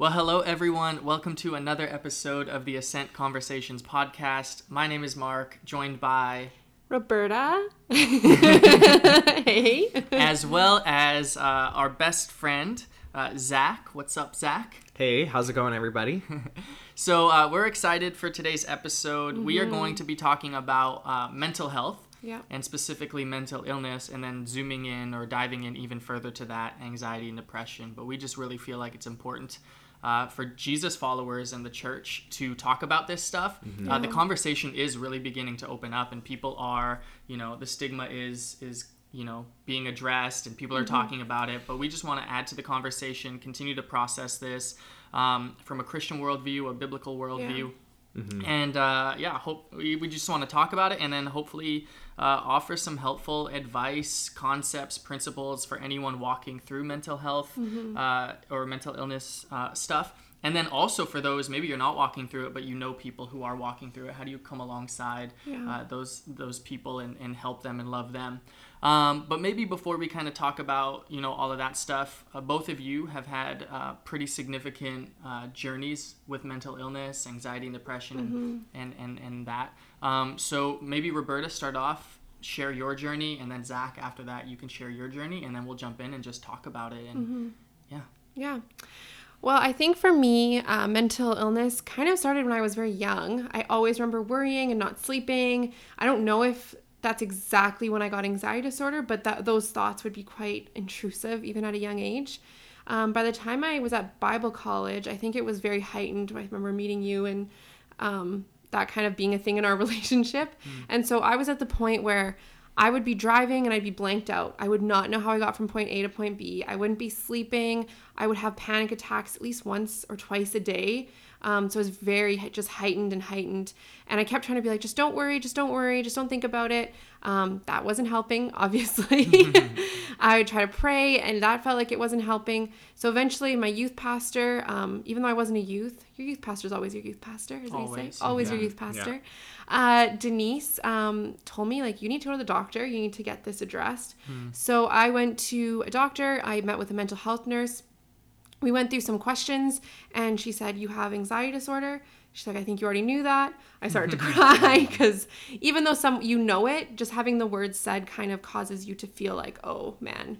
Well, hello everyone. Welcome to another episode of the Ascent Conversations podcast. My name is Mark, joined by Roberta. hey. as well as uh, our best friend uh, Zach. What's up, Zach? Hey, how's it going, everybody? So uh, we're excited for today's episode. We are going to be talking about uh, mental health. Yeah. And specifically mental illness, and then zooming in or diving in even further to that anxiety and depression. But we just really feel like it's important uh, for Jesus followers and the church to talk about this stuff. Uh, the conversation is really beginning to open up, and people are, you know, the stigma is is you know being addressed, and people are talking about it. But we just want to add to the conversation, continue to process this um, from a Christian worldview, a biblical worldview. And uh, yeah, hope we, we just want to talk about it and then hopefully uh, offer some helpful advice, concepts, principles for anyone walking through mental health uh, or mental illness uh, stuff. And then also for those maybe you're not walking through it, but you know people who are walking through it. How do you come alongside Yeah. uh, those those people and, and help them and love them? Um, but maybe before we kind of talk about you know all of that stuff, uh, both of you have had uh, pretty significant uh, journeys with mental illness, anxiety, and depression, and, and and and that. Um, so maybe Roberta, start off, share your journey, and then Zach, after that, you can share your journey, and then we'll jump in and just talk about it. And yeah, Yeah. Well, I think for me, uh, mental illness kind of started when I was very young. I always remember worrying and not sleeping. I don't know if that's exactly when I got anxiety disorder, but that those thoughts would be quite intrusive even at a young age. Um, by the time I was at Bible college, I think it was very heightened. I remember meeting you and um, that kind of being a thing in our relationship. And so I was at the point where I would be driving and I'd be blanked out. I would not know how I got from point A to point B. I wouldn't be sleeping. I would have panic attacks at least once or twice a day. Um, so it was very just heightened and heightened. And I kept trying to be like, just don't worry, just don't worry, just don't think about it. Um, that wasn't helping, obviously. I would try to pray, and that felt like it wasn't helping. So eventually, my youth pastor, um, even though I wasn't a youth, your youth pastor is always your youth pastor, is what you Always, say? Always your youth pastor. Uh, Denise um, told me, like, you need to go to the doctor, you need to get this addressed. So I went to a doctor, I met with a mental health nurse we went through some questions and she said you have anxiety disorder? She's like i think you already knew that. I started to cry because even though some you know it just having the words said kind of causes you to feel like oh man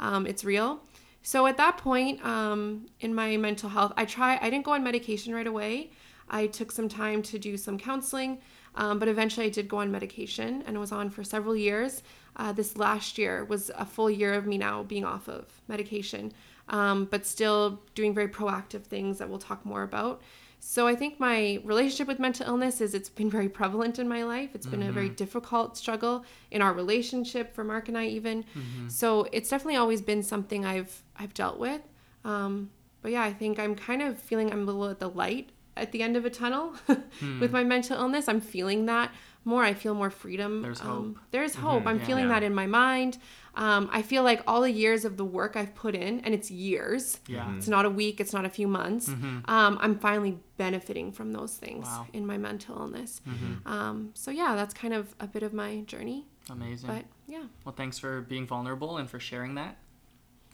um, it's real. So at that point um, in my mental health i try i didn't go on medication right away. I took some time to do some counseling um, but eventually i did go on medication and was on for several years. Uh, this last year was a full year of me now being off of medication um, but still doing very proactive things that we'll talk more about. So I think my relationship with mental illness is it's been very prevalent in my life. It's been a very difficult struggle in our relationship for Mark and I even. So it's definitely always been something I've I've dealt with. Um, but yeah, I think I'm kind of feeling I'm a little at the light at the end of a tunnel with my mental illness. I'm feeling that more. I feel more freedom. There's Um, hope. there's hope. I'm yeah. feeling Yeah. that in my mind. Um, I feel like all the years of the work I've put in, and it's years. Yeah. It's not a week. It's not a few months. Um, I'm finally benefiting from those things Wow. in my mental illness. Um, so yeah, that's kind of a bit of my journey. amazing. But yeah, Well, thanks for being vulnerable and for sharing that.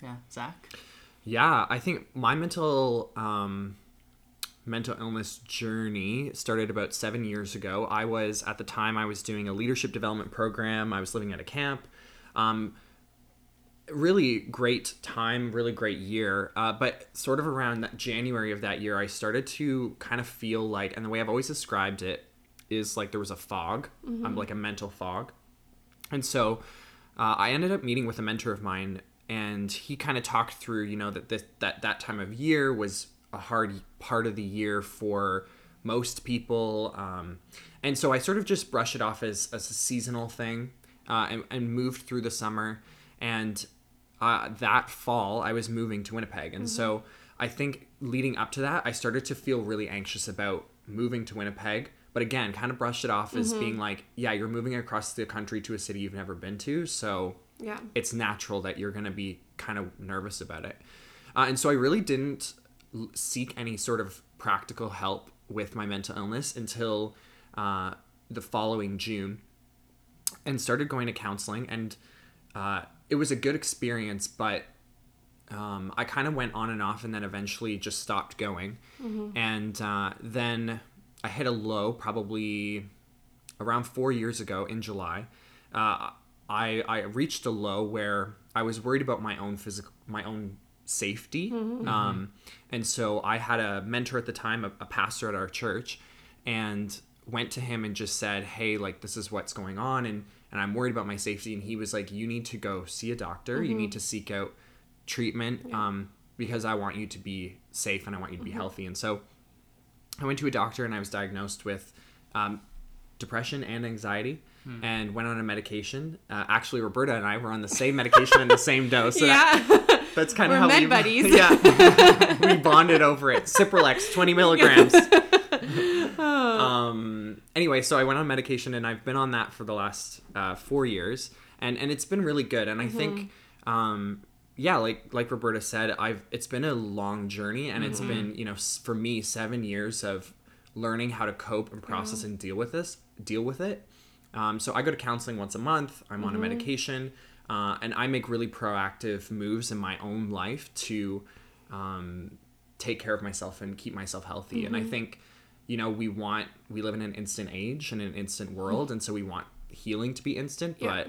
Yeah, Zach. Yeah, I think my mental um, mental illness journey started about seven years ago. I was at the time I was doing a leadership development program. I was living at a camp. Um, really great time, really great year. Uh, but sort of around that January of that year, I started to kind of feel like, and the way I've always described it is like there was a fog, um, like a mental fog. And so uh, I ended up meeting with a mentor of mine, and he kind of talked through, you know, that this, that that time of year was a hard part of the year for most people, um, and so I sort of just brush it off as, as a seasonal thing, uh, and, and moved through the summer, and uh, that fall I was moving to Winnipeg, and so I think leading up to that, I started to feel really anxious about moving to Winnipeg. But again, kind of brushed it off as being like, yeah, you're moving across the country to a city you've never been to, so yeah, it's natural that you're going to be kind of nervous about it. Uh, and so I really didn't seek any sort of practical help with my mental illness until uh, the following June and started going to counseling. And uh, it was a good experience, but um, I kind of went on and off, and then eventually just stopped going. And uh, then I hit a low probably around four years ago in July. Uh, I I reached a low where I was worried about my own physical my own safety. Um, and so I had a mentor at the time, a, a pastor at our church, and went to him and just said, "Hey, like this is what's going on, and and I'm worried about my safety." And he was like, "You need to go see a doctor. You need to seek out treatment, um, because I want you to be safe and I want you to be healthy." And so I went to a doctor and I was diagnosed with um, depression and anxiety. And went on a medication. Uh, actually, Roberta and I were on the same medication and the same dose. So that- yeah. That's kind of how med we buddies. yeah, we bonded over it. Cipralex, twenty milligrams. um. Anyway, so I went on medication, and I've been on that for the last uh, four years, and and it's been really good. And I think, um, yeah, like like Roberta said, I've it's been a long journey, and it's been you know for me seven years of learning how to cope and process and deal with this, deal with it. Um, so I go to counseling once a month. I'm on a medication, uh, and I make really proactive moves in my own life to um, take care of myself and keep myself healthy. And I think, you know, we want we live in an instant age and an instant world, and so we want healing to be instant. Yeah. But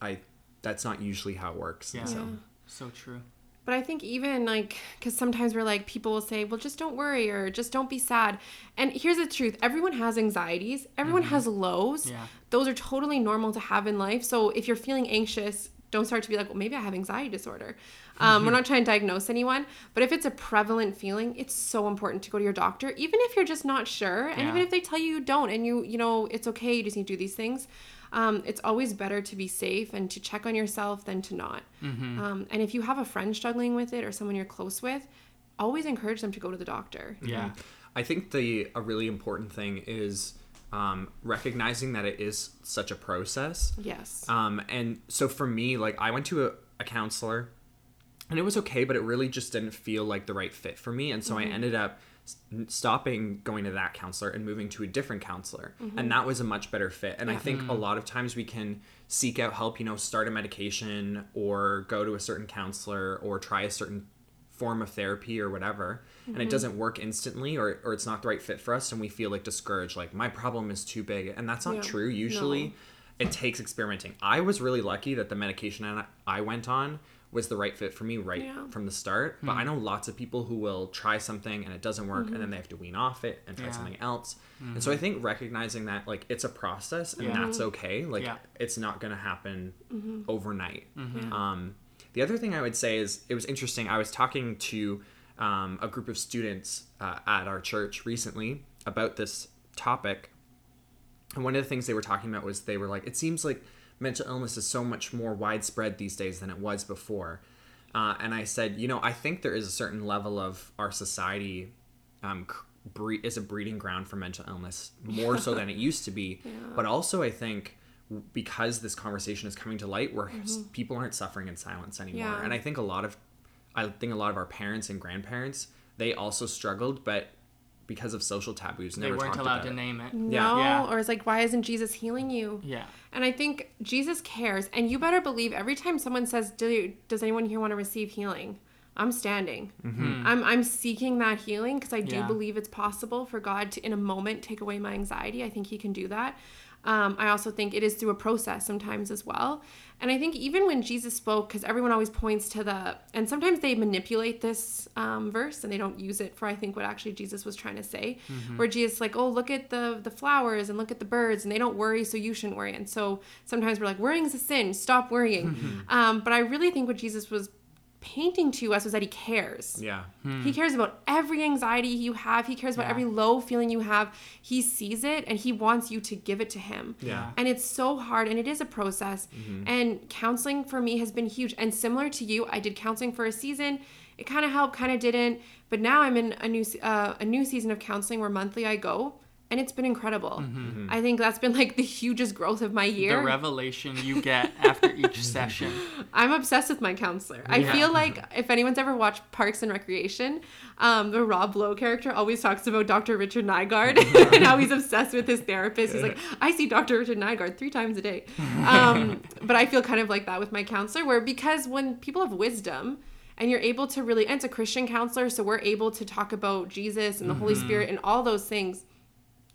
I that's not usually how it works. and Yeah. So So true. But I think even like, because sometimes we're like, people will say, well, just don't worry or just don't be sad. And here's the truth everyone has anxieties, everyone mm-hmm. has lows. Yeah. Those are totally normal to have in life. So if you're feeling anxious, don't start to be like, well, maybe I have anxiety disorder. Um, We're not trying to diagnose anyone, but if it's a prevalent feeling, it's so important to go to your doctor, even if you're just not sure, and even if they tell you you don't, and you, you know, it's okay, you just need to do these things. Um, it's always better to be safe and to check on yourself than to not. Um, and if you have a friend struggling with it or someone you're close with, always encourage them to go to the doctor. Yeah. I think the a really important thing is um, recognizing that it is such a process. Yes. Um, and so for me, like I went to a, a counselor and it was okay, but it really just didn't feel like the right fit for me. And so I mm-hmm. ended up stopping going to that counselor and moving to a different counselor. Mm-hmm. And that was a much better fit. And I think a mm-hmm. lot of times we can seek out help, you know, start a medication or go to a certain counselor or try a certain form of therapy or whatever and it doesn't work instantly or, or it's not the right fit for us and we feel like discouraged like my problem is too big and that's not Yeah. true usually No. it takes experimenting i was really lucky that the medication I- i went on was the right fit for me right Yeah. from the start but i know lots of people who will try something and it doesn't work and then they have to wean off it and try Yeah. something else and so i think recognizing that like it's a process and Yeah. that's okay like Yeah. it's not going to happen overnight Mm-hmm. um, the other thing I would say is it was interesting. I was talking to um, a group of students uh, at our church recently about this topic. And one of the things they were talking about was they were like, it seems like mental illness is so much more widespread these days than it was before. Uh, and I said, you know, I think there is a certain level of our society um, bre- is a breeding ground for mental illness more so than it used to be. But also, I think because this conversation is coming to light, where s- people aren't suffering in silence anymore. Yeah. And I think a lot of, I think a lot of our parents and grandparents, they also struggled, but because of social taboos, They never weren't talked allowed about to it. name it. no. Yeah. Or it's like, why isn't Jesus healing you? Yeah. And I think Jesus cares. And you better believe every time someone says, Do, Does anyone here want to receive healing? I'm standing. I'm, I'm seeking that healing because I do Yeah. believe it's possible for God to, in a moment, take away my anxiety. I think He can do that. Um, I also think it is through a process sometimes as well. And I think even when Jesus spoke, because everyone always points to the, and sometimes they manipulate this um, verse and they don't use it for I think what actually Jesus was trying to say, where Jesus like, oh look at the the flowers and look at the birds and they don't worry, so you shouldn't worry. And so sometimes we're like, worrying is a sin, stop worrying. um, but I really think what Jesus was painting to us was that he cares. Yeah. He cares about every anxiety you have. He cares about Yeah. every low feeling you have. He sees it and he wants you to give it to him. Yeah. And it's so hard and it is a process. And counseling for me has been huge. And similar to you, I did counseling for a season. It kind of helped, kind of didn't. But now I'm in a new uh, a new season of counseling where monthly I go. And it's been incredible. I think that's been like the hugest growth of my year. The revelation you get after each session. I'm obsessed with my counselor. I feel like if anyone's ever watched Parks and Recreation, um, the Rob Lowe character always talks about Dr. Richard Nygard and how he's obsessed with his therapist. He's like, I see Dr. Richard Nygard three times a day. Um, but I feel kind of like that with my counselor, where because when people have wisdom, and you're able to really and it's a christian counselor so we're able to talk about jesus and the holy Mm-hmm. spirit and all those things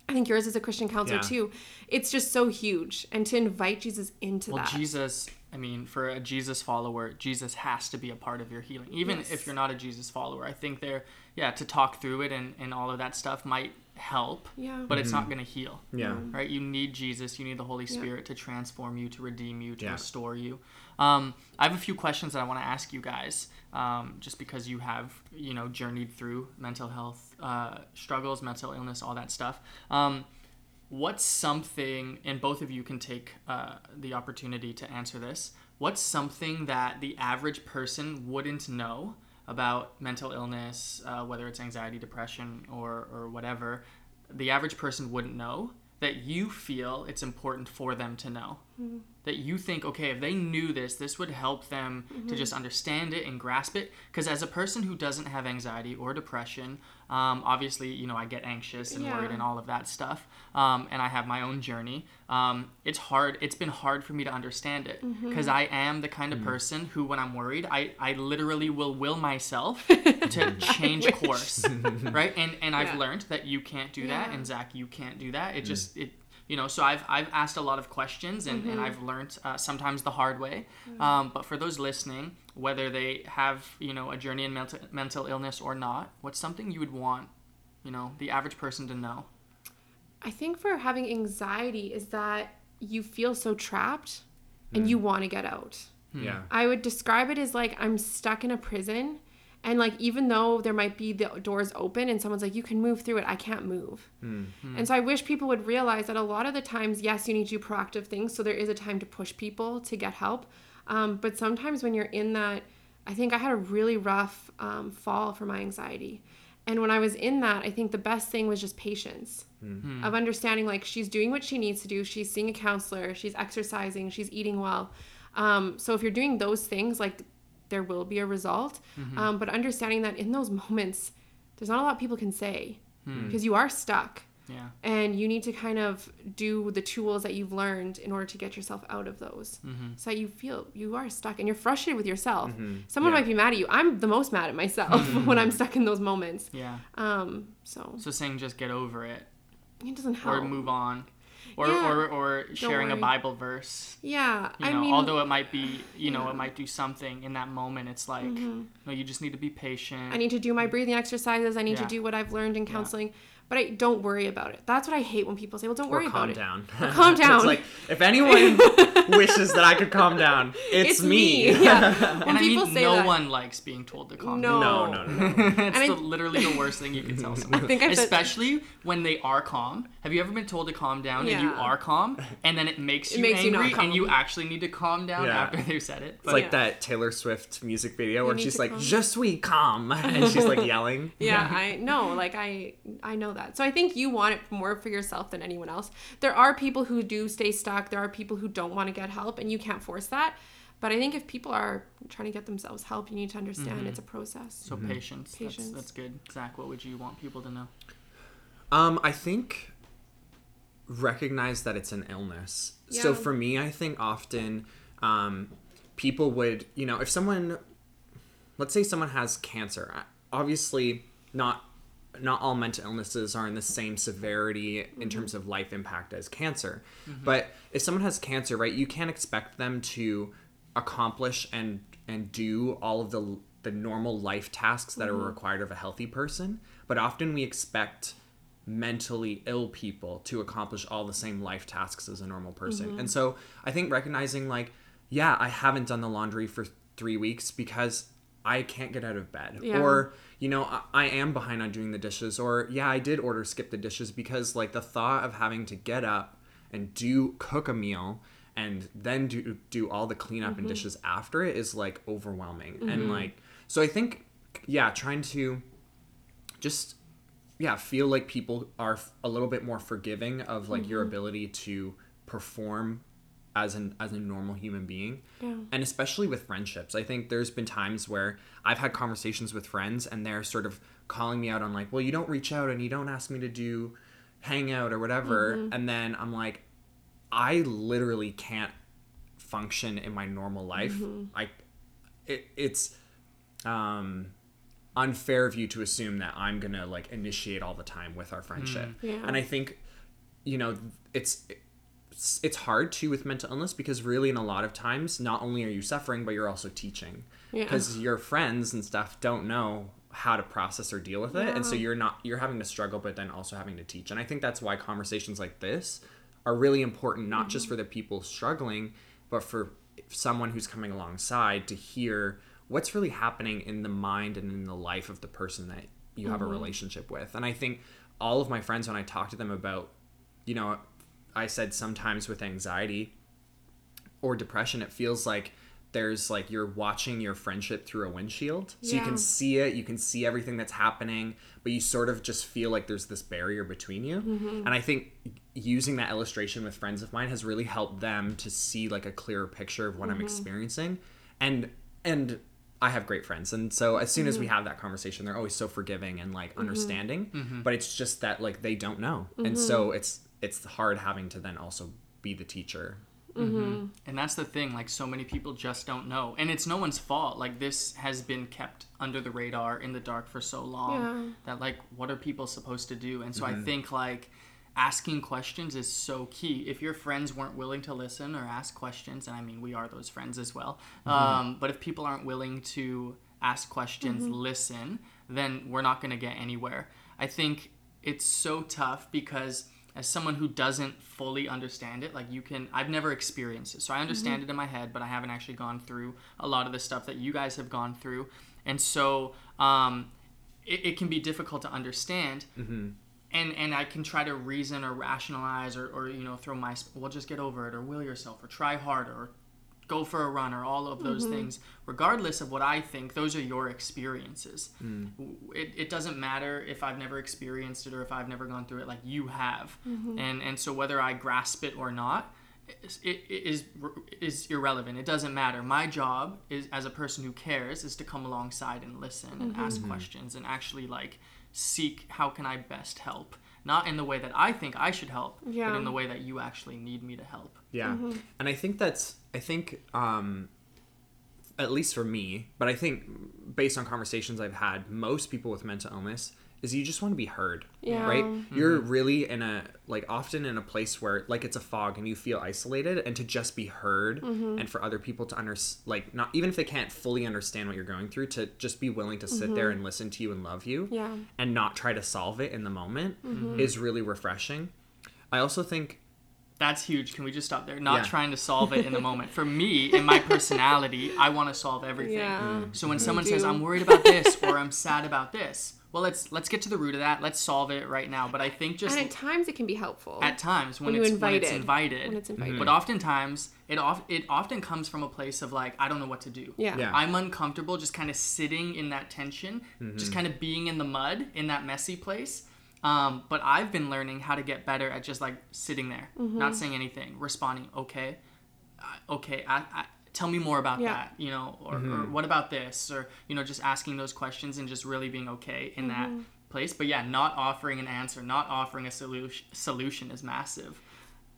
i think yours is a christian counselor Yeah. too it's just so huge and to invite jesus into that Well, that Jesus, I mean, for a Jesus follower, Jesus has to be a part of your healing. Even Yes. if you're not a Jesus follower, I think there, yeah, to talk through it and, and all of that stuff might help, yeah but it's not going to heal. Yeah. Right? You need Jesus, you need the Holy Spirit to transform you, to redeem you, to Yeah. restore you. Um, I have a few questions that I want to ask you guys, um, just because you have, you know, journeyed through mental health uh, struggles, mental illness, all that stuff. Um, what's something and both of you can take uh, the opportunity to answer this what's something that the average person wouldn't know about mental illness uh, whether it's anxiety depression or, or whatever the average person wouldn't know that you feel it's important for them to know. That you think okay if they knew this this would help them to just understand it and grasp it. Because as a person who doesn't have anxiety or depression um, obviously you know i get anxious and worried and all of that stuff um, and i have my own journey um, it's hard it's been hard for me to understand it. Because i am the kind of person who when i'm worried i, I literally will will myself to change course right? And and i've learned that you can't do that and zach you can't do that. It just it you know so i've i've asked a lot of questions and, Mm-hmm. and i've learned uh, sometimes the hard way. Um, but for those listening whether they have you know a journey in mental, mental illness or not what's something you would want you know the average person to know I think for having anxiety is that you feel so trapped and you want to get out. Yeah. I would describe it as like I'm stuck in a prison and like even though there might be the doors open and someone's like you can move through it, I can't move. And so I wish people would realize that a lot of the times yes, you need to do proactive things so there is a time to push people to get help. Um, but sometimes when you're in that I think I had a really rough um, fall for my anxiety. And when I was in that, I think the best thing was just patience of understanding like she's doing what she needs to do. She's seeing a counselor, she's exercising, she's eating well. Um, so if you're doing those things, like there will be a result. Um, but understanding that in those moments, there's not a lot people can say because you are stuck yeah. And you need to kind of do the tools that you've learned in order to get yourself out of those. Mm-hmm. So that you feel you are stuck and you're frustrated with yourself. Mm-hmm. Someone Yeah. might be mad at you. I'm the most mad at myself mm-hmm. when i'm stuck in those moments. Yeah. Um so. So saying just get over it. It doesn't help. or move on. Or Yeah. or, or sharing a bible verse. Yeah you i know mean although it might be you know yeah. it might do something in that moment it's like no you just need to be patient. I need to do my breathing exercises. I need Yeah. to do what i've learned in counseling but i don't worry about it that's what i hate when people say well don't Or worry calm about it Calm down. calm down. it's like if anyone wishes that I could calm down, it's, it's me. me, yeah when and I mean, say no that one likes being told to calm No. down. no, no, no, no. it's I- literally the worst thing you can tell someone. think I've said- Especially when they are calm. Have you ever been told to calm down and you are calm, and then it makes you makes you not angry, and you actually need to calm down Yeah. after they've said it? It's like Yeah. that Taylor Swift music video where she's like, calm. "Je suis calm," and she's like yelling. yeah i know like i i know that so i think you want it more for yourself than anyone else there are people who do stay stuck there are people who don't want to get help and you can't force that but i think if people are trying to get themselves help you need to understand it's a process so patience. Patience. That's, that's good. Zach, what would you want people to know? Um, I think recognize that it's an illness. So for me, I think often um, people would, you know, if someone, let's say someone has cancer, obviously not not all mental illnesses are in the same severity in mm-hmm. terms of life impact as cancer. Mm-hmm. But if someone has cancer, right, you can't expect them to accomplish and and do all of the the normal life tasks that are mm-hmm. required of a healthy person. But often we expect mentally ill people to accomplish all the same life tasks as a normal person. And so I think recognizing like, yeah, I haven't done the laundry for 3 weeks because I can't get out of bed. Yeah. Or, you know, I, I am behind on doing the dishes or yeah, I did order SkipTheDishes because like the thought of having to get up and do cook a meal and then do do all the cleanup and mm-hmm. dishes after it is like overwhelming. And mm-hmm. like so I think yeah, trying to just yeah feel like people are a little bit more forgiving of like your mm-hmm. ability to perform as an as a normal human being. Yeah. and especially with friendships. I think there's been times where i've had conversations with friends and they're sort of calling me out on like well you don't reach out and you don't ask me to do hangout or whatever. Mm-hmm. And then i'm like i literally can't function in my normal life. Mm-hmm. I it, it's um, unfair of you to assume that I'm gonna like initiate all the time with our friendship. Mm. Yeah. And I think, you know, it's it's it's hard too with mental illness because really in a lot of times not only are you suffering but you're also teaching. Yeah. because your friends and stuff don't know how to process or deal with it and so you're not you're having to struggle but then also having to teach. And i think that's why conversations like this are really important not just mm-hmm. for the people struggling but for someone who's coming alongside to hear what's really happening in the mind and in the life of the person that you have a mm-hmm. relationship with. And i think all of my friends when i talk to them about you know i said sometimes with anxiety or depression it feels like there's like you're watching your friendship through a windshield. So you can see it you can see everything that's happening but you sort of just feel like there's this barrier between you. Mm-hmm. And i think using that illustration with friends of mine has really helped them to see like a clearer picture of what i'm mm-hmm. experiencing. And and i have great friends. And so as soon as we mm-hmm. have that conversation they're always so forgiving and like understanding. But it's just that like they don't know. And so it's it's hard having to then also be the teacher mm-hmm. And that's the thing, like so many people just don't know. And it's no one's fault. Like this has been kept under the radar in the dark for so long Yeah. that like what are people supposed to do? And so I mm-hmm. think like asking questions is so key. If your friends weren't willing to listen or ask questions, and I mean we are those friends as well. Mm-hmm. Um, but if people aren't willing to ask questions, listen, then we're not going to get anywhere. I think it's so tough because as someone who doesn't fully understand it, like you can, I've never experienced it. So I understand it in my head, but I haven't actually gone through a lot of the stuff that you guys have gone through. And so um, it, it can be difficult to understand. And, and I can try to reason or rationalize or, or you know throw my well just get over it or will yourself or try harder or go for a run or all of those mm-hmm. things regardless of what i think those are your experiences. Mm. It, it doesn't matter if i've never experienced it or if i've never gone through it like you have. Mm-hmm. And and so whether i grasp it or not is- it, it is is irrelevant. It doesn't matter. My job is as a person who cares is to come alongside and listen and mm-hmm. ask mm-hmm. questions and actually like seek how can i best help. Not in the way that i think i should help Yeah. but in the way that you actually need me to help. Yeah. Mm-hmm. And I think that's I think um at least for me, but I think based on conversations I've had, most people with mental illness is you just want to be heard. Yeah. Right? Mm-hmm. You're really in a like often in a place where like it's a fog and you feel isolated and to just be heard mm-hmm. and for other people to under like not even if they can't fully understand what you're going through to just be willing to sit there mm-hmm. and listen to you and love you Yeah. and not try to solve it in the moment is really refreshing. I also think That's huge. Can we just stop there? Not Yeah. trying to solve it in the moment. For me, in my personality, I want to solve everything. Yeah. Mm. So when someone do. says I'm worried about this or I'm sad about this, well, let's let's get to the root of that. Let's solve it right now. But I think just And at times it can be helpful. at times when, when it's, invite when it's invited, When it's invited. but oftentimes it off it often comes from a place of like I don't know what to do. yeah. Yeah. I'm uncomfortable just kind of sitting in that tension, just kind of being in the mud in that messy place. Um, but I've been learning how to get better at just like sitting there, Mm-hmm. not saying anything, responding, okay, uh, okay, I, I, tell me more about Yeah. that, you know, or, or what about this, or, you know, just asking those questions and just really being okay in that Mm-hmm. place. But yeah, not offering an answer, not offering a solution, solution is massive.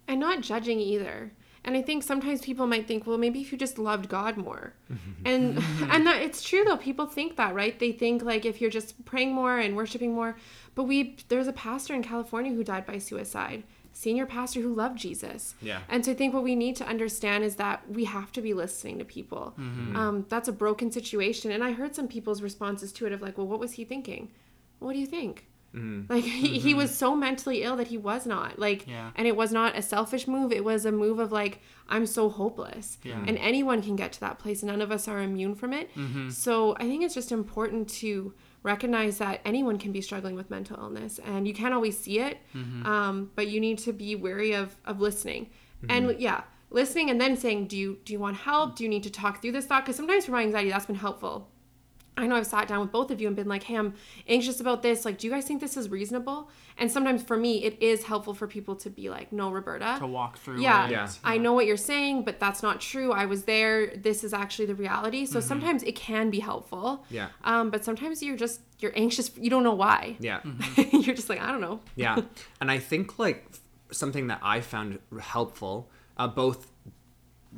and not judging either. And I think sometimes people might think, well, maybe if you just loved God more, and and that it's true though. People think that, right? They think like if you're just praying more and worshiping more. But we there's a pastor in California who died by suicide, senior pastor who loved Jesus. Yeah. And so I think what we need to understand is that we have to be listening to people. Mm-hmm. Um, that's a broken situation, and I heard some people's responses to it of like, well, what was he thinking? What do you think? Mm-hmm. Like he, he mm-hmm. was so mentally ill that he was not like Yeah. and it was not a selfish move it was a move of like i'm so hopeless Yeah. and anyone can get to that place none of us are immune from it so i think it's just important to recognize that anyone can be struggling with mental illness and you can't always see it um, but you need to be wary of of listening. And yeah listening and then saying do you do you want help? Do you need to talk through this thought? Because sometimes for my anxiety that's been helpful I know I've sat down with both of you and been like, hey, I'm anxious about this. Like, do you guys think this is reasonable? And sometimes for me, it is helpful for people to be like, no, Roberta. To walk through Yeah, it. Yeah. I know what you're saying, but that's not true. I was there. This is actually the reality. So sometimes it can be helpful. Yeah. Um, but sometimes you're just you're anxious. You don't know why. Yeah. you're just like I don't know. yeah and i think like something that i found helpful uh, both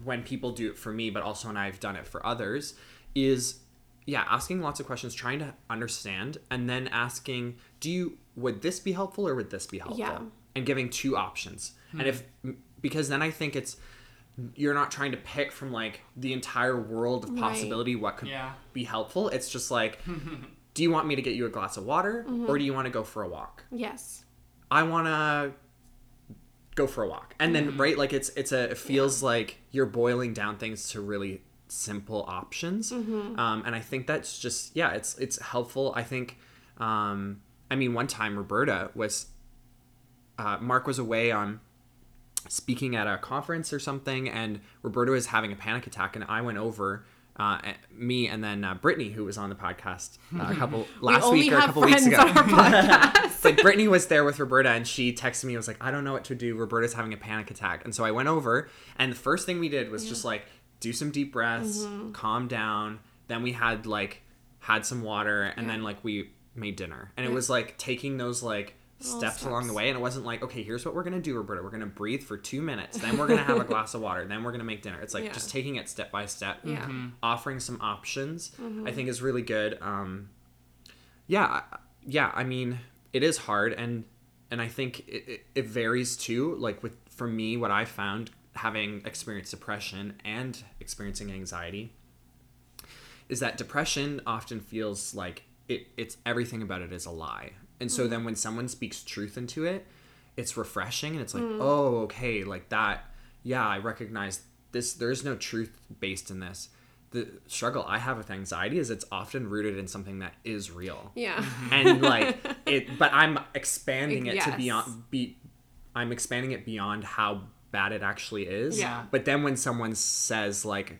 when people do it for me but also when i've done it for others is yeah, asking lots of questions, trying to understand, and then asking, do you would this be helpful or would this be helpful? Yeah. And giving two options. And if because then I think it's you're not trying to pick from like the entire world of Right. possibility what could Yeah. be helpful. It's just like, do you want me to get you a glass of water Mm-hmm. or do you want to go for a walk? Yes. I want to go for a walk. And then right like it's it's a it feels like you're boiling down things to really simple options. Um and I think that's just yeah, it's it's helpful. I think um I mean one time Roberta was uh Mark was away on speaking at a conference or something and Roberta was having a panic attack and I went over uh, me and then uh, Brittany, who was on the podcast uh, a couple last we week or a couple weeks ago, on our podcast. but Brittany was there with Roberta and she texted me and was like, I don't know what to do. Roberta's having a panic attack. And so I went over and the first thing we did was just like do some deep breaths, Mm-hmm. calm down. Then we had like had some water and Yeah. then like we made dinner. And it was like taking those like steps, along the way and it wasn't like, okay, here's what we're gonna do, Roberta. We're gonna breathe for two minutes, then we're gonna have a glass of water, then we're gonna make dinner. It's like Yeah. just taking it step by step Yeah. offering some options Mm-hmm. i think is really good um yeah yeah i mean it is hard and and i think it, it, it varies too like with for me what i found having experienced depression and experiencing anxiety is that depression often feels like it it's everything about it is a lie. And so then when someone speaks truth into it it's refreshing and it's like mm. oh okay like that yeah i recognize this there's no truth based in this. The struggle i have with anxiety is it's often rooted in something that is real. Yeah. Mm-hmm. and like it but i'm expanding it to Yes. beyond be i'm expanding it beyond how bad it actually is Yeah. but then when someone says like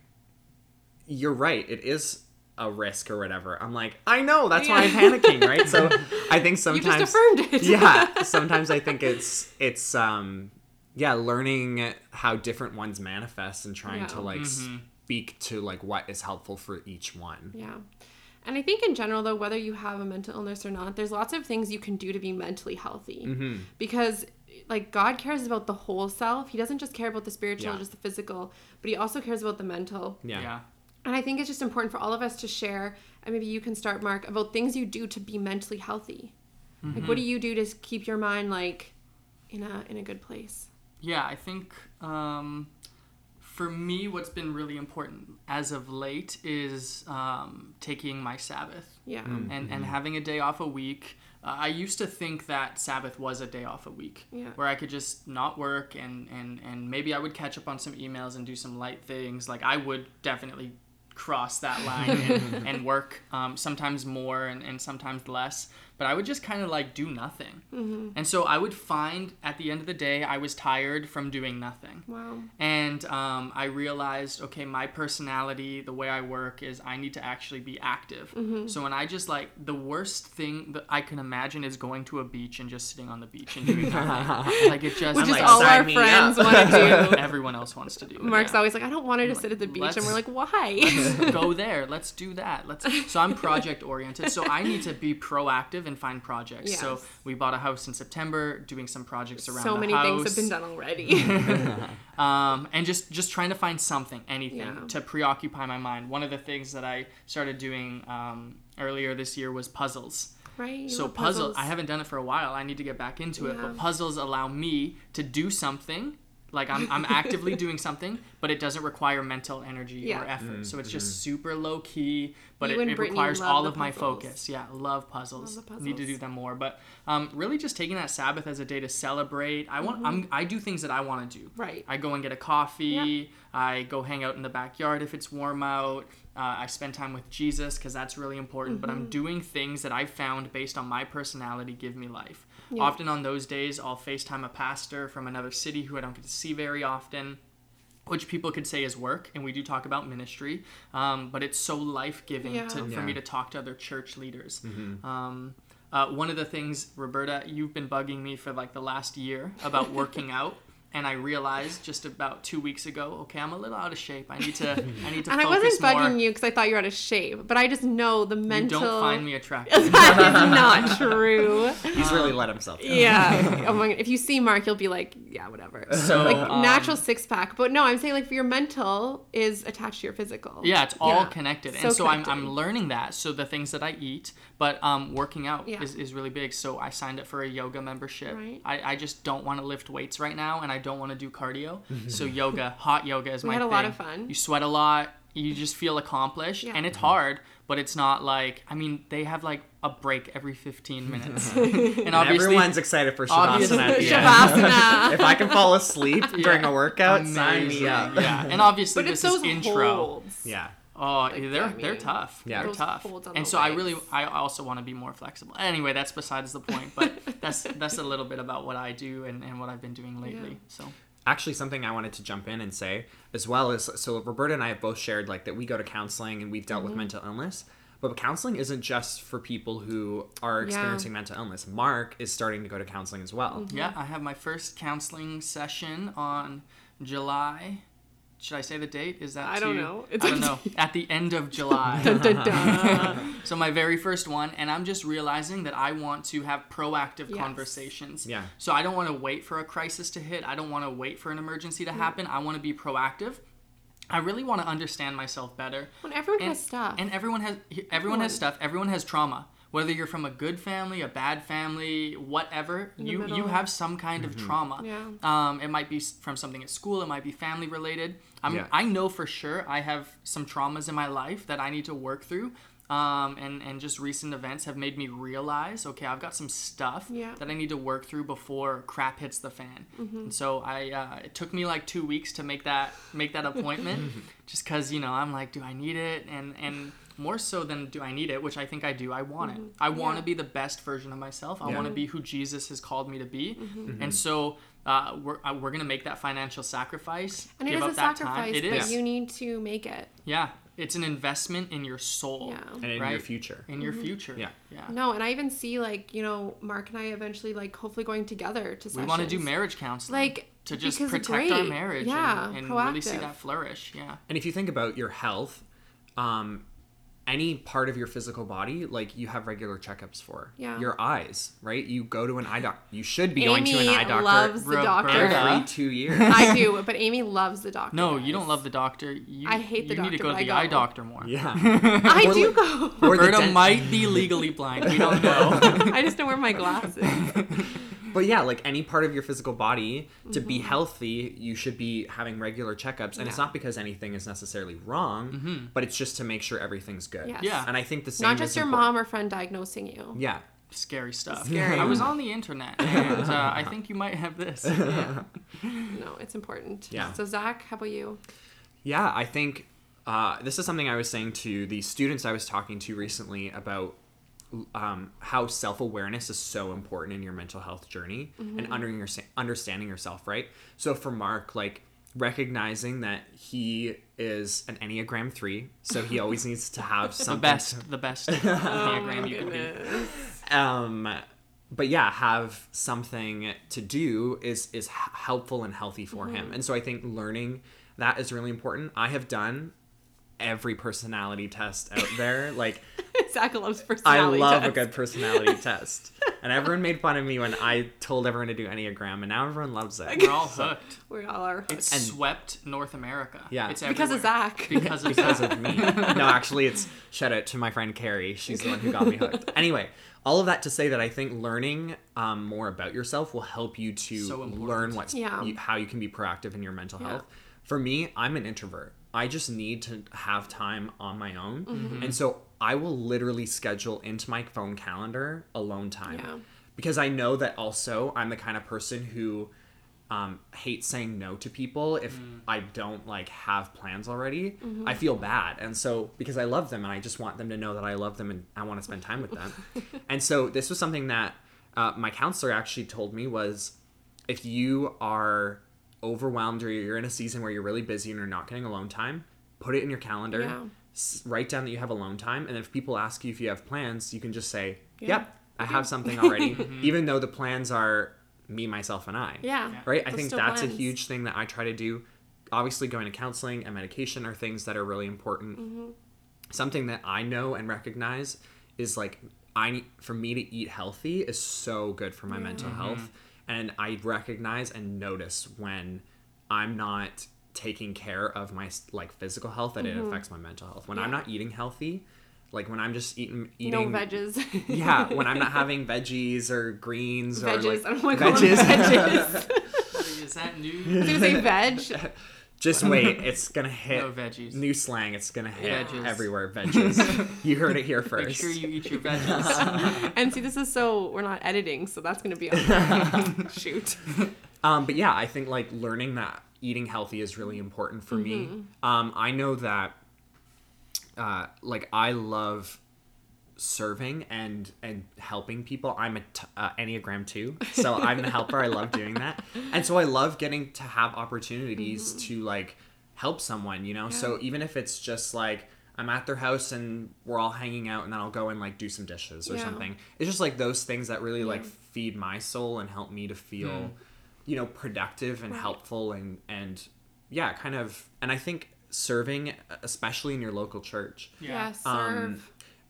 you're right it is a risk or whatever i'm like i know that's why i'm panicking right so i think sometimes You just affirmed it. yeah sometimes i think it's it's um yeah learning how different ones manifest and trying to Yeah. like speak to like what is helpful for each one Yeah. And I think in general, though, whether you have a mental illness or not, there's lots of things you can do to be mentally healthy. Mm-hmm. Because, like, God cares about the whole self. He doesn't just care about the spiritual, Yeah. just the physical, but He also cares about the mental. yeah, yeah. And I think it's just important for all of us to share, and maybe you can start, Mark, about things you do to be mentally healthy. Like, what do you do to keep your mind, like, in a, in a good place? Yeah, I think um, for me, what's been really important as of late is um, taking my Sabbath Yeah. and, and having a day off a week. Uh, I used to think that Sabbath was a day off a week Yeah. where I could just not work and, and, and maybe I would catch up on some emails and do some light things. Like I would definitely cross that line and, and work um, sometimes more and, and sometimes less. But I would just kind of like do nothing. And so I would find at the end of the day, I was tired from doing nothing. Wow. And um, I realized, okay, my personality, the way I work is I need to actually be active. So when I just like, the worst thing that I can imagine is going to a beach and just sitting on the beach and doing nothing. like it just, Which is like, all our friends want to do. everyone else wants to do. Mark's Yeah. always like, I don't want her to sit at the beach. And we're like, why? go there. Let's do that. Let's. So I'm project oriented. So I need to be proactive and find projects. So we bought a house in September, doing some projects around so many house. things have been done already. um, and just just trying to find something, anything Yeah. to preoccupy my mind. One of the things that I started doing um, earlier this year was puzzles. right? So love puzzles, I haven't done it for a while. I need to get back into it. But puzzles allow me to do something. Like I'm, I'm actively doing something, but it doesn't require mental energy Yeah. or effort. So it's just super low key, but You it, it requires all the of my focus. Yeah, love puzzles. Love the Need to do them more. But um, really, just taking that Sabbath as a day to celebrate. I want. I'm, I do things that I want to do. Mm-hmm. Right. I go and get a coffee. I go hang out in the backyard if it's warm out. Uh, I spend time with Jesus because that's really important. But Mm-hmm. I'm doing things that I've found based on my personality give me life. Yeah. Often on those days, I'll FaceTime a pastor from another city who I don't get to see very often. Which people could say is work, and we do talk about ministry, um, but it's so life giving Yeah. to, for me to talk to other church leaders. Um, uh, one of the things, Roberta, you've been bugging me for like the last year about working out, and I realized just about two weeks ago, okay, I'm a little out of shape. I need to, I need to and I wasn't bugging more. you because I thought you were out of shape, but I just know the You mental. don't find me attractive. that is not true. He's He's really let himself go. Yeah. oh my, god. if you see Mark, you'll be like, yeah, whatever. So, like um, natural six pack. But no, I'm saying like for your mental is attached to your physical. Yeah, it's all Yeah. connected. So and so I'm, I'm learning that. So the things that I eat, but um, working out Yeah. is, is really big. So I signed up for a yoga membership. Right. I, I just don't want to lift weights right now and I don't want to do cardio. Mm-hmm. so yoga, hot yoga is We my had a thing. lot of fun. You sweat a lot. You just feel accomplished. Yeah. And it's hard, but it's not like, I mean, they have like a break every 15 minutes. and And obviously, everyone's excited for obviously- Shavasana. at the Yeah. end. Shavasana. if I can fall asleep during a workout, sign me up. Yeah. And obviously, But it's this is those intro. holds. Yeah. Oh, Like, they're yeah, I they're mean, tough. Yeah. they're tough. And the so I really. I also want to be more flexible. Anyway, that's besides the point. But that's that's a little bit about what I do and, and what I've been doing lately. Yeah. So actually something I wanted to jump in and say as well is so Roberta and I have both shared like that we go to counseling and we've dealt Mm-hmm. with mental illness. But counseling isn't just for people who are experiencing mental illness. Mark is starting to go to counseling as well. Mm-hmm. yeah, I have my first counseling session on July. Should I say the date? Is that I don't know. It's I don't know. At the end of July. Dun, dun, dun. So my very first one, and I'm just realizing that I want to have proactive Yes. conversations. Yeah. So I don't want to wait for a crisis to hit. I don't want to wait for an emergency to mm. happen. I want to be proactive. I really want to understand myself better. When everyone And, has stuff. and everyone has everyone has stuff. Everyone has trauma. Whether you're from a good family, a bad family, whatever, the you you have some kind of trauma. Yeah. Um, it might be from something at school. It might be family related. I'm, Yeah. I know for sure I have some traumas in my life that I need to work through. Um, and, and just recent events have made me realize, okay, I've got some stuff Yeah. that I need to work through before crap hits the fan. Mm-hmm. And so I, uh, it took me like two weeks to make that make that appointment, just because you know I'm like, do I need it? And and more so than do I need it, which I think I do. I want it. I want to Mm-hmm. Yeah. be the best version of myself. I Yeah. want to be who Jesus has called me to be. Mm-hmm. And so uh, we're uh, we're gonna make that financial sacrifice. and it give is up a that sacrifice, time. It but is. you need to make it. Yeah, it's an investment in your soul. Yeah. And in your future. In your future. Yeah. Yeah. No, and I even see like you know Mark and I eventually like hopefully going together to We want to do marriage counseling. Like, to just because it's protect our marriage Yeah, and, and really see that flourish. Yeah. And if you think about your health, um, any part of your physical body, like you have regular checkups for. Yeah. Your eyes, right? You go to an eye doctor. You should be going to an eye doctor loves the doctor. every two years. I do, but Amy loves the doctor. No, you don't love the doctor. You, I hate the you need to go to but I the eye doctor more. yeah. I Or do like- go. Or Roberta might be legally blind. We don't know. I just don't wear my glasses. But yeah, like any part of your physical body, to be Mm-hmm. healthy, you should be having regular checkups. And it's not because anything is necessarily wrong, but it's just to make sure everything's good. Yes. Yeah. And I think the same Not just is your important. mom or friend diagnosing you. Yeah. Scary stuff. Scary. I was on the internet, and uh, I think you might have this. Yeah. No, it's important. Yeah. So Zach, how about you? Yeah, I think uh, this is something I was saying to the students I was talking to recently about um, how self awareness is so important in your mental health journey and under your, understanding yourself, right? So for Mark, like recognizing that he is an Enneagram 3, so he always needs to have something The something. best, the best Oh Enneagram you can be. um, but yeah, have something to do is is helpful and healthy for him. And so I think learning that is really important. I have done every personality test out there. Like Zach loves personality. I personality. love a good personality test. And everyone made fun of me when I told everyone to do Enneagram, and now everyone loves it. We're all hooked. We all are. It's And- swept North America. Yeah. it's because of. Zach. Because of because of me. No, actually, it's shout out to my friend Carrie. She's the one who got me hooked. Anyway, all of that to say that I think learning um, more about yourself will help you to So learn what's Yeah. you, how you can be proactive in your mental Yeah. health. For me, I'm an introvert. I just need to have time on my own, Mm-hmm. and so I will literally schedule into my phone calendar alone time Yeah. because I know that also I'm the kind of person who um, hates saying no to people if I don't like have plans already. I feel bad, and so because I love them and I just want them to know that I love them and I want to spend time with them. and so this was something that uh, my counselor actually told me was if you are overwhelmed or you're in a season where you're really busy and you're not getting alone time, put it in your calendar. Yeah. S- write down that you have alone time, and if people ask you if you have plans, you can just say, Yeah. "Yep, I have something already," even though the plans are me, myself, and I. Yeah. Right. I think still that's a huge thing that I try to do. Obviously, going to counseling and medication are things that are really important. Mm-hmm. Something that I know and recognize is like I need for me to eat healthy is so good for my mental health, and I recognize and notice when I'm not taking care of my like physical health that it mm-hmm. affects my mental health. When I'm not eating healthy, like when I'm just eating eating no eating veggies. yeah, when I'm not having veggies or greens or veggies. like I don't want to call them veggies. veggies. Is that I was new? gonna say veg. Just wait, it's gonna hit. No veggies. New slang, it's gonna hit Veggies. everywhere. Veggies. you heard it here first. Make first. sure you eat your veggies. And see, this is so we're not editing, so that's gonna be on there. shoot. Um, but yeah, I think like learning that eating healthy is really important for me. Um, I know that, uh, like I love serving and and helping people. I'm a t- uh, Enneagram two, so I'm the helper. I love doing that, and so I love getting to have opportunities mm-hmm. to like help someone. You know, so even if it's just like. I'm at their house and we're all hanging out, and then I'll go and like do some dishes or Yeah. something. It's just like those things that really like feed my soul and help me to feel mm. you know productive and Right. helpful and and yeah kind of and i think serving especially in your local church Yeah. Yeah, serve. Um,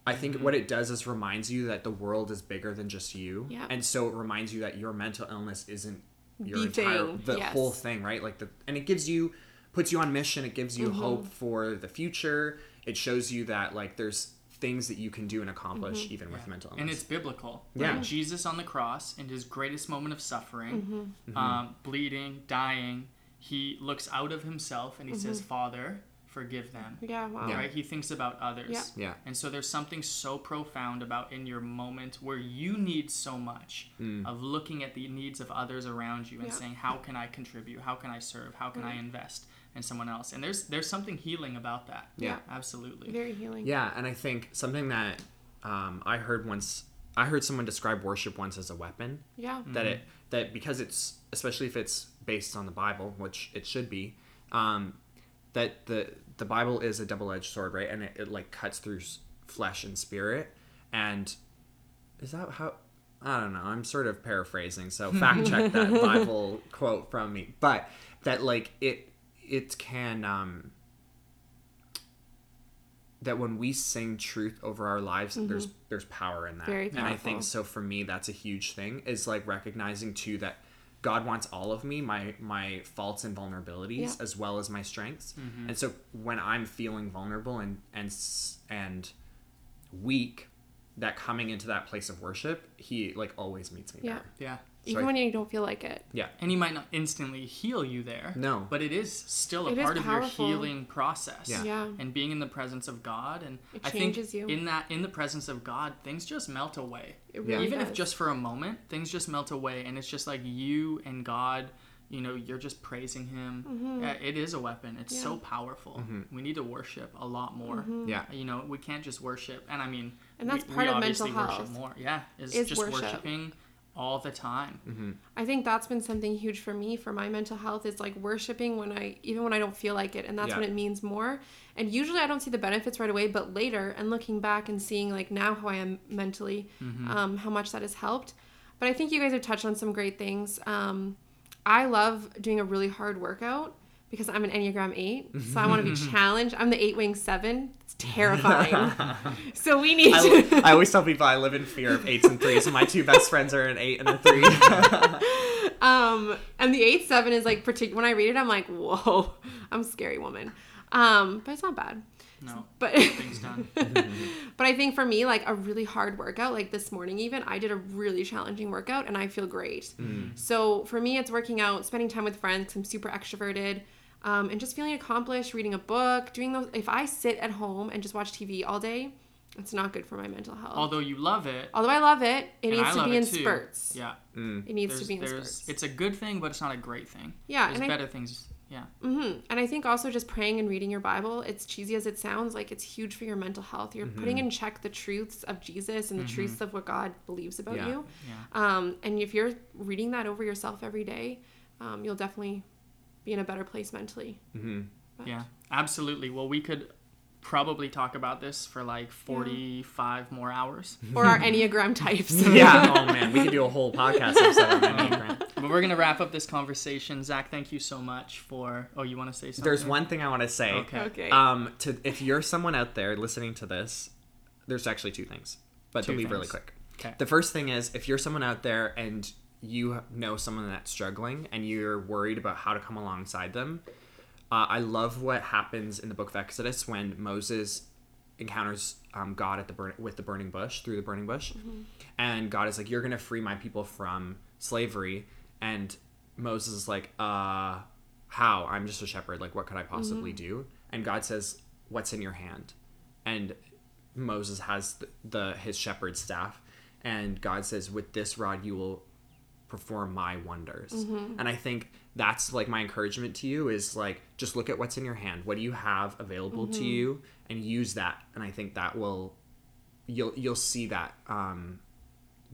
i think what it does is reminds you that the world is bigger than just you Yeah. and so it reminds you that your mental illness isn't your The entire thing, the yes. whole thing right like the and it gives you puts you on mission it gives you Mm-hmm. hope for the future it shows you that like there's things that you can do and accomplish Mm-hmm. even with mental illness And it's biblical. Yeah. Right? Jesus on the cross in his greatest moment of suffering, Mm-hmm. um, bleeding, dying, he looks out of himself and he Mm-hmm. says, Father, forgive them. Yeah, wow. Yeah. Right? He thinks about others. Yeah. yeah And so there's something so profound about in your moment where you need so much of looking at the needs of others around you and Yeah. saying, How can I contribute? How can I serve? How can I invest in someone else? And there's there's something healing about that. Yeah. Absolutely. Very healing. Yeah, and I think something that um, I heard once, I heard someone describe worship once as a weapon. Yeah. That it that because it's especially if it's based on the Bible, which it should be, um, that the the Bible is a double edged sword, right? And it, it like cuts through flesh and spirit. And is that how? I don't know. I'm sort of paraphrasing, so fact check that Bible quote from me. But that like it it can um that when we sing truth over our lives there's there's power in that Very and i think so for me that's a huge thing is like recognizing too that god wants all of me my my faults and vulnerabilities Yeah. as well as my strengths mm-hmm. and so when i'm feeling vulnerable and and and weak that coming into that place of worship he like always meets me Yeah. there Yeah. Even I- when you don't feel like it. yeah And he might not instantly heal you there. No. But it is still a It is part of powerful. your healing process. Yeah. Yeah. And being in the presence of God and It I think you. in that in the presence of God, things just melt away. It Yeah. really Even if just for a moment, things just melt away and it's just like you and God, you know, you're just praising him. Yeah, it is a weapon. It's so Mm-hmm. Powerful. We need to worship a lot more. Mm-hmm. yeah You know, we can't just worship. And I mean, And that's we, part we of mental obviously health, more. Yeah, is, is just worship. worshiping all the time. I think that's been something huge for me for my mental health is like worshiping when I even when I don't feel like it and that's Yeah. when it means more. And usually I don't see the benefits right away, but later and looking back and seeing like now how I am mentally, um, how much that has helped. But I think you guys have touched on some great things. Um, I love doing a really hard workout because I'm an Enneagram 8. So I want to be challenged. I'm the 8 wing 7. It's terrifying. so we need to. I, I always tell people I live in fear of eights and threes, and my two best friends are an eight and a three. Um, and the eight seven is like particular. When I read it, I'm like, whoa, I'm a scary woman. Um, but it's not bad. No, But things done. but I think for me, like a really hard workout, like this morning even, I did a really challenging workout and I feel great. So for me, it's working out, spending time with friends. I'm super extroverted. Um, and just feeling accomplished, reading a book, doing those. If I sit at home and just watch TV all day, it's not good for my mental health. Although you love it, Although I love it, it and needs I to be it in too. spurts. Yeah, It needs there's, to be in spurts. it's a good thing, but it's not a great thing. Yeah, there's and I better things. Yeah, hmm And I think also just praying and reading your Bible, it's cheesy as it sounds, like it's huge for your mental health. You're putting in check the truths of Jesus and the truths of what God believes about Yeah. you. yeah. Um, and if you're reading that over yourself every day, um, you'll definitely be in a better place mentally. hmm Yeah, absolutely. Well, we could probably talk about this for like 45 more hours. Or our Enneagram types. Yeah. Oh man, we could do a whole podcast episode on Enneagram. but we're going to wrap up this conversation. Zach, thank you so much for. Oh, you want to say something? There's one thing I want to say. Okay. Okay. Um, to if you're someone out there listening to this, there's actually two things. but Two they'll be really quick. Okay. The first thing is if you're someone out there and you know someone that's struggling and you're worried about how to come alongside them, uh, I love what happens in the book of Exodus when Moses encounters um, God at the burn- with the burning bush through the burning bush, and God is like, "You're gonna free my people from slavery," and Moses is like, "Uh, how? I'm just a shepherd. Like, what could I possibly do?" And God says, "What's in your hand?" And Moses has the, the his shepherd's staff, and God says, "With this rod, you will perform my wonders." Mm-hmm. And I think that's like my encouragement to you is like just look at what's in your hand. What do you have available to mm-hmm. you, and use that. And I think that will you'll you'll see that um,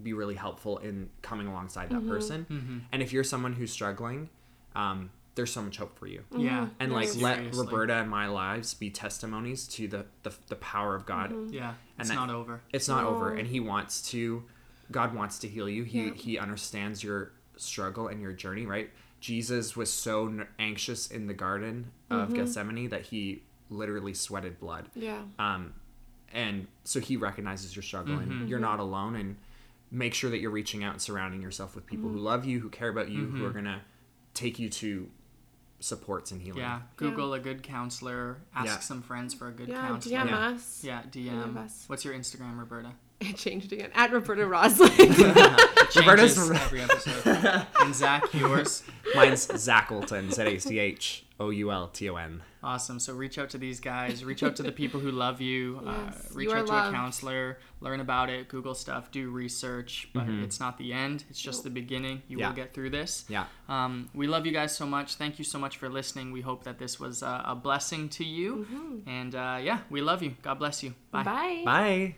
be really helpful in coming alongside that mm-hmm. person. And if you're someone who's struggling, um, there's so much hope for you Yeah. and like Seriously. let Roberta and my lives be testimonies to the the, the power of God. Yeah. It's that- not over. It's not over, and He wants to. God wants to heal you. He Yeah. He understands your struggle and your journey. Right? Jesus was so anxious in the Garden of Gethsemane that he literally sweated blood. Yeah. Um, and so he recognizes your struggle, Mm-hmm. and you're not alone. And make sure that you're reaching out and surrounding yourself with people Mm-hmm. who love you, who care about you, who are gonna take you to supports and healing. Yeah. Google a good counselor. Ask Yeah. some friends for a good Yeah. counselor. DM Yeah. us. Yeah, DM. of us. What's your Instagram, Roberta? It changed again. At Roberta Rosling. Roberta's- Changes every episode. and Zach, yours. Mine's Zachoulton, Z A C H O U L T O N. Awesome. So reach out to these guys. Reach out to the people who love you. Yes, uh, reach you are out to loved. a counselor. Learn about it. Google stuff. Do research. But Mm-hmm. it's not the end. It's just the beginning. You Yeah. will get through this. Yeah. Um, we love you guys so much. Thank you so much for listening. We hope that this was uh, a blessing to you. And uh, yeah, we love you. God bless you. Bye. Bye. Bye.